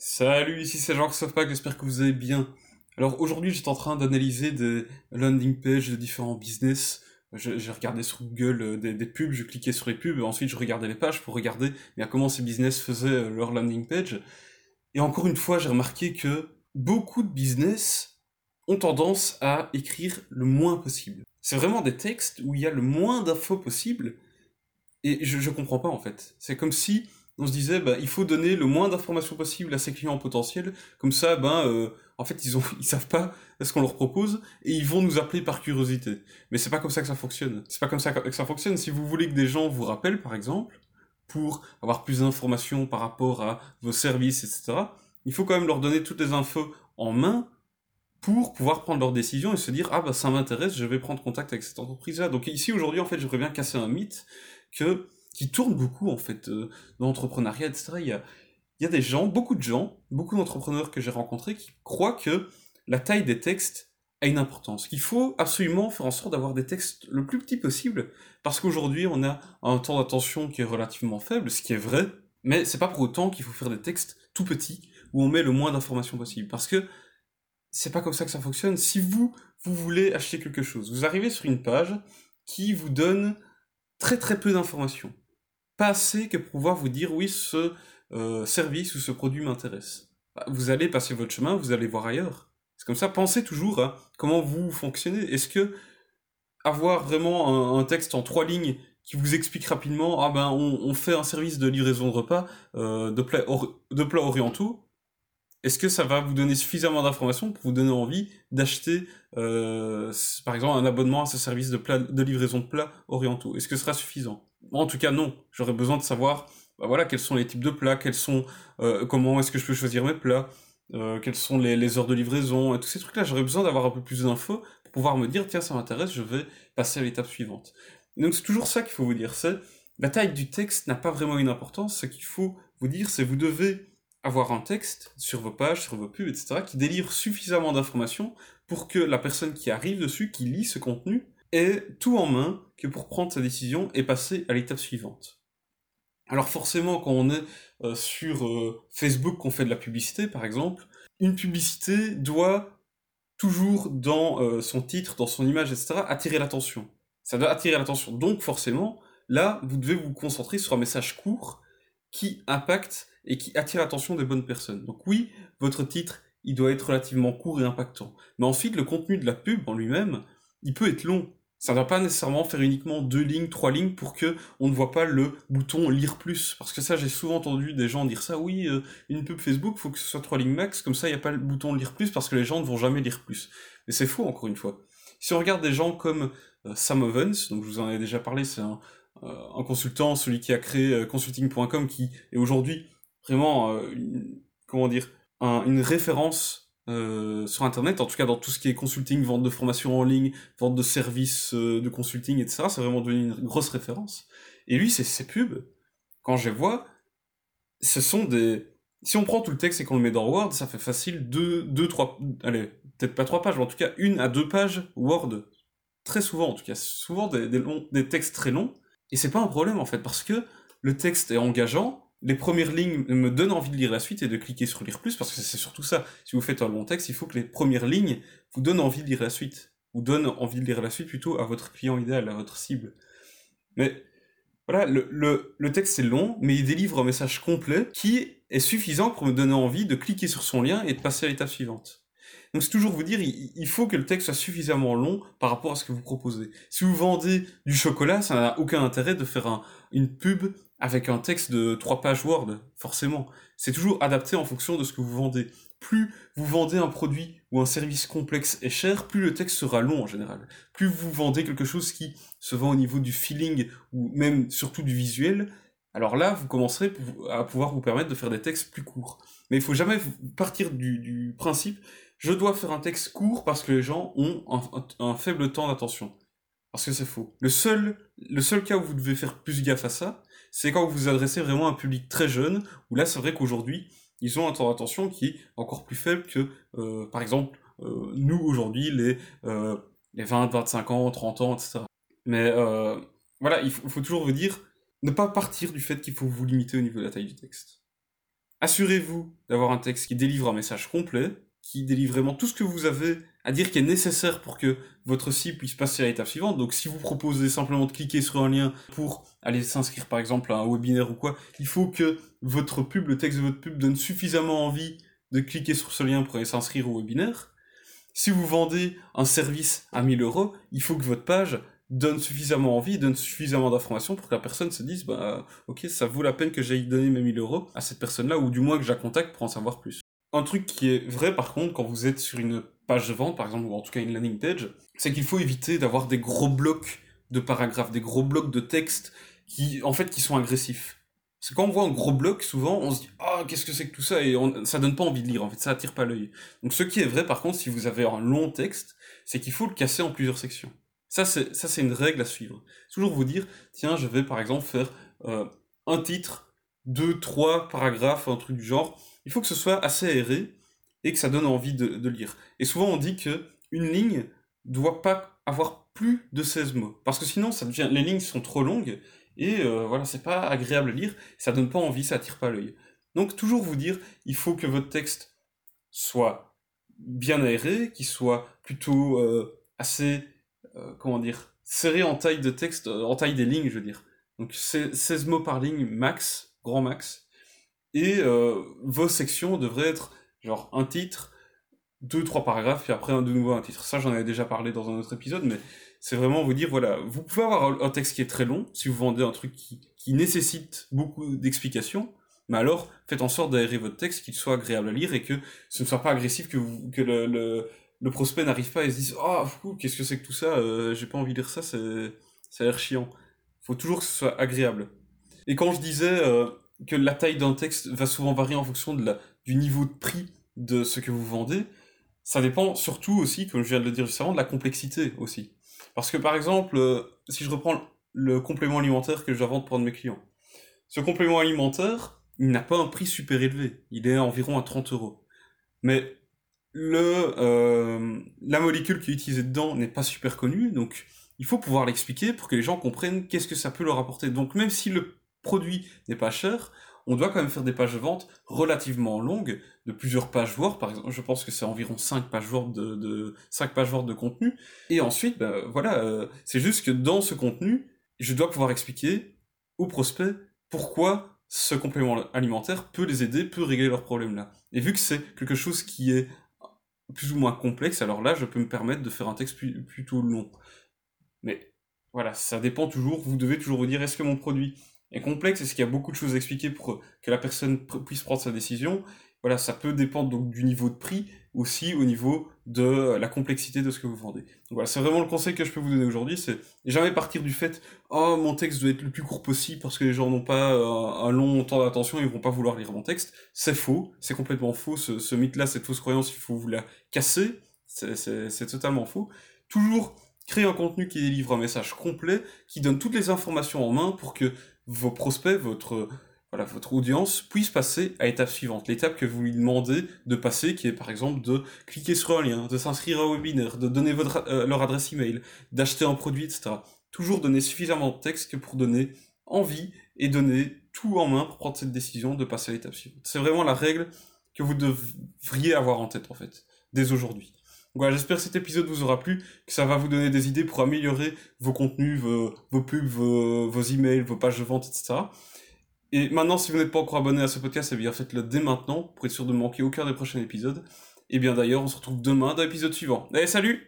Salut, ici c'est Jean Softpack, j'espère que vous allez bien. Alors aujourd'hui j'étais en train d'analyser des landing pages de différents business. J'ai regardé sur Google euh, des, pubs, je cliquais sur les pubs, ensuite je regardais les pages pour regarder comment ces business faisaient euh, leur landing page. Et encore une fois j'ai remarqué que beaucoup de business ont tendance à écrire le moins possible. C'est vraiment des textes où il y a le moins d'infos possible, et je, je comprends pas en fait. C'est comme si on se disait, bah, il faut donner le moins d'informations possible à ses clients potentiels, comme ça, ben, euh, en fait, ils ont, ils savent pas ce qu'on leur propose, et ils vont nous appeler par curiosité. Mais c'est pas comme ça que ça fonctionne. C'est pas comme ça que ça fonctionne. Si vous voulez que des gens vous rappellent, par exemple, pour avoir plus d'informations par rapport à vos services, etc., il faut quand même leur donner toutes les infos en main pour pouvoir prendre leurs décisions et se dire ah bah ça m'intéresse, je vais prendre contact avec cette entreprise-là. Donc ici aujourd'hui en fait j'aimerais bien casser un mythe que qui tourne beaucoup en fait euh, dans l'entrepreneuriat, etc. Il y a, il y a des gens, beaucoup de gens, beaucoup d'entrepreneurs que j'ai rencontrés qui croient que la taille des textes a une importance, qu'il faut absolument faire en sorte d'avoir des textes le plus petit possible, parce qu'aujourd'hui on a un temps d'attention qui est relativement faible, ce qui est vrai, mais c'est pas pour autant qu'il faut faire des textes tout petits où on met le moins d'informations possible, parce que c'est pas comme ça que ça fonctionne. Si vous vous voulez acheter quelque chose, vous arrivez sur une page qui vous donne très très peu d'informations pas assez que pouvoir vous dire oui, ce euh, service ou ce produit m'intéresse. Bah, vous allez passer votre chemin, vous allez voir ailleurs. C'est comme ça, pensez toujours à comment vous fonctionnez. Est-ce que avoir vraiment un, texte en trois lignes qui vous explique rapidement, ah ben on, fait un service de livraison de repas, euh, de, plats de plats orientaux, est-ce que ça va vous donner suffisamment d'informations pour vous donner envie d'acheter, euh, par exemple, un abonnement à ce service de, de livraison de plats orientaux? Est-ce que ce sera suffisant? En tout cas, non. J'aurais besoin de savoir, bah voilà, quels sont les types de plats, quels sont, euh, comment est-ce que je peux choisir mes plats, euh, quelles sont les, heures de livraison, et tous ces trucs-là. J'aurais besoin d'avoir un peu plus d'infos pour pouvoir me dire, tiens, ça m'intéresse, je vais passer à l'étape suivante. donc c'est toujours ça qu'il faut vous dire. C'est la taille du texte n'a pas vraiment une importance. Ce qu'il faut vous dire, c'est vous devez avoir un texte sur vos pages, sur vos pubs, etc., qui délivre suffisamment d'informations pour que la personne qui arrive dessus, qui lit ce contenu, ait tout en main que pour prendre sa décision et passer à l'étape suivante. Alors forcément, quand on est euh, sur euh, Facebook, qu'on fait de la publicité, par exemple, une publicité doit toujours, dans euh, son titre, dans son image, etc., attirer l'attention. Ça doit attirer l'attention. Donc forcément, là, vous devez vous concentrer sur un message court qui impacte et qui attire l'attention des bonnes personnes. Donc oui, votre titre, il doit être relativement court et impactant. Mais ensuite, le contenu de la pub en lui-même, il peut être long. Ça ne va pas nécessairement faire uniquement deux lignes, trois lignes pour que on ne voit pas le bouton lire plus. Parce que ça, j'ai souvent entendu des gens dire ça. Oui, euh, une pub Facebook, faut que ce soit trois lignes max. Comme ça, il n'y a pas le bouton lire plus parce que les gens ne vont jamais lire plus. Mais c'est faux, encore une fois. Si on regarde des gens comme euh, Sam Ovens, donc je vous en ai déjà parlé, c'est un, euh, consultant, celui qui a créé consulting.com, qui est aujourd'hui vraiment, comment dire, une référence euh, sur Internet, en tout cas dans tout ce qui est consulting, vente de formation en ligne, vente de services euh, de consulting, etc. C'est vraiment devenu une grosse référence. Et lui, c'est ses pubs. Quand je les vois, ce sont des... Si on prend tout le texte et qu'on le met dans Word, ça fait facile deux, deux, trois... Allez, peut-être pas trois pages, mais en tout cas une à deux pages Word. Très souvent, en tout cas. Souvent des, des, longs, des textes très longs. Et c'est pas un problème, en fait, parce que le texte est engageant, les premières lignes me donnent envie de lire la suite et de cliquer sur lire plus, parce que c'est surtout ça. Si vous faites un long texte, il faut que les premières lignes vous donnent envie de lire la suite. Vous donnent envie de lire la suite plutôt à votre client idéal, à votre cible. Mais voilà, le, le, texte est long, mais il délivre un message complet qui est suffisant pour me donner envie de cliquer sur son lien et de passer à l'étape suivante. Donc c'est toujours vous dire, il, faut que le texte soit suffisamment long par rapport à ce que vous proposez. Si vous vendez du chocolat, ça n'a aucun intérêt de faire une pub avec un texte de trois pages Word, forcément. C'est toujours adapté en fonction de ce que vous vendez. Plus vous vendez un produit ou un service complexe et cher, plus le texte sera long en général. Plus vous vendez quelque chose qui se vend au niveau du feeling ou même surtout du visuel, alors là, vous commencerez à pouvoir vous permettre de faire des textes plus courts. Mais il faut jamais partir du, principe, je dois faire un texte court parce que les gens ont un, faible temps d'attention. Parce que c'est faux. Le seul, le seul cas où vous devez faire plus gaffe à ça, c'est quand vous vous adressez vraiment à un public très jeune, où là c'est vrai qu'aujourd'hui, ils ont un temps d'attention qui est encore plus faible que, euh, par exemple, euh, nous aujourd'hui, les, euh, les 20, 25 ans, 30 ans, etc. Mais voilà, il faut, toujours vous dire, ne pas partir du fait qu'il faut vous limiter au niveau de la taille du texte. assurez-vous d'avoir un texte qui délivre un message complet, qui délivre vraiment tout ce que vous avez à dire qui est nécessaire pour que votre site puisse passer à l'étape suivante. Donc si vous proposez simplement de cliquer sur un lien pour aller s'inscrire par exemple à un webinaire ou quoi, il faut que votre pub, le texte de votre pub donne suffisamment envie de cliquer sur ce lien pour aller s'inscrire au webinaire. Si vous vendez un service à 1000 euros, il faut que votre page donne suffisamment envie, donne suffisamment d'informations pour que la personne se dise, bah, ok, ça vaut la peine que j'aille donner mes 1000 euros à cette personne-là, ou du moins que je la contacte pour en savoir plus. Un truc qui est vrai par contre quand vous êtes sur une page de vente par exemple ou en tout cas une landing page, c'est qu'il faut éviter d'avoir des gros blocs de paragraphes, des gros blocs de texte qui en fait qui sont agressifs. Que quand on voit un gros bloc, souvent on se dit ah qu'est-ce que c'est que tout ça? Et on, ça donne pas envie de lire en fait, ça attire pas l'œil. Donc ce qui est vrai par contre si vous avez un long texte, c'est qu'il faut le casser en plusieurs sections. Ça c'est ça c'est une règle à suivre. Toujours vous dire tiens je vais par exemple faire euh, un titre, deux trois paragraphes, un truc du genre il faut que ce soit assez aéré et que ça donne envie de, lire. Et souvent on dit que une ligne doit pas avoir plus de 16 mots parce que sinon ça devient les lignes sont trop longues et euh, voilà c'est pas agréable à lire, ça donne pas envie, ça attire pas l'œil. Donc toujours vous dire, il faut que votre texte soit bien aéré, qu'il soit plutôt euh, assez euh, comment dire serré en taille de texte, en taille des lignes je veux dire. Donc 16 mots par ligne max, grand max et euh, vos sections devraient être genre un titre, deux, trois paragraphes, puis après de nouveau un titre. Ça, j'en avais déjà parlé dans un autre épisode, mais c'est vraiment vous dire, voilà, vous pouvez avoir un texte qui est très long, si vous vendez un truc qui, nécessite beaucoup d'explications, mais alors faites en sorte d'aérer votre texte, qu'il soit agréable à lire et que ce ne soit pas agressif, que, le, prospect n'arrive pas et se dise, oh, qu'est-ce que c'est que tout ça, euh, j'ai pas envie de lire ça, c'est, ça a l'air chiant. Faut toujours que ce soit agréable. Et quand je disais, euh, que la taille d'un texte va souvent varier en fonction de la, du niveau de prix de ce que vous vendez, ça dépend surtout aussi, comme je viens de le dire juste avant, de la complexité aussi. Parce que par exemple, euh, si je reprends le complément alimentaire que je vends pour un de mes clients, ce complément alimentaire, il n'a pas un prix super élevé, il est environ à 30 euros. Mais le, euh, la molécule qui est utilisée dedans n'est pas super connue, donc il faut pouvoir l'expliquer pour que les gens comprennent qu'est-ce que ça peut leur apporter. Donc même si le produit n'est pas cher, on doit quand même faire des pages de vente relativement longues, de plusieurs pages Word, par exemple, je pense que c'est environ 5 pages Word de, de 5 pages Word de contenu, et ensuite, ben, voilà, euh, c'est juste que dans ce contenu, je dois pouvoir expliquer aux prospects pourquoi ce complément alimentaire peut les aider, peut régler leurs problèmes là. Et vu que c'est quelque chose qui est plus ou moins complexe, alors là, je peux me permettre de faire un texte plutôt long. Mais voilà, ça dépend toujours, vous devez toujours vous dire, est-ce que mon produit est complexe, est-ce qu'il y a beaucoup de choses à expliquer pour que la personne puisse prendre sa décision? Voilà, ça peut dépendre donc du niveau de prix, aussi au niveau de la complexité de ce que vous vendez. Donc voilà, c'est vraiment le conseil que je peux vous donner aujourd'hui, c'est jamais partir du fait « Oh, mon texte doit être le plus court possible parce que les gens n'ont pas euh, un long temps d'attention, ils vont pas vouloir lire mon texte ». C'est faux, c'est complètement faux, ce, ce mythe-là, cette fausse croyance, il faut vous la casser, c'est totalement faux. Toujours créer un contenu qui délivre un message complet, qui donne toutes les informations en main pour que vos prospects, votre, voilà, votre audience puisse passer à l'étape suivante. L'étape que vous lui demandez de passer, qui est par exemple de cliquer sur un lien, de s'inscrire à un webinaire, de donner euh, leur adresse email, d'acheter un produit, etc. Toujours donner suffisamment de texte pour donner envie et donner tout en main pour prendre cette décision de passer à l'étape suivante. C'est vraiment la règle que vous devriez avoir en tête en fait, dès aujourd'hui. Voilà, j'espère que cet épisode vous aura plu, que ça va vous donner des idées pour améliorer vos contenus, vos, pubs, vos, vos, emails, vos pages de vente, etc. Et maintenant, si vous n'êtes pas encore abonné à ce podcast, eh bien faites-le dès maintenant pour être sûr de manquer aucun des prochains épisodes. Et bien d'ailleurs, on se retrouve demain dans l'épisode suivant. Allez, salut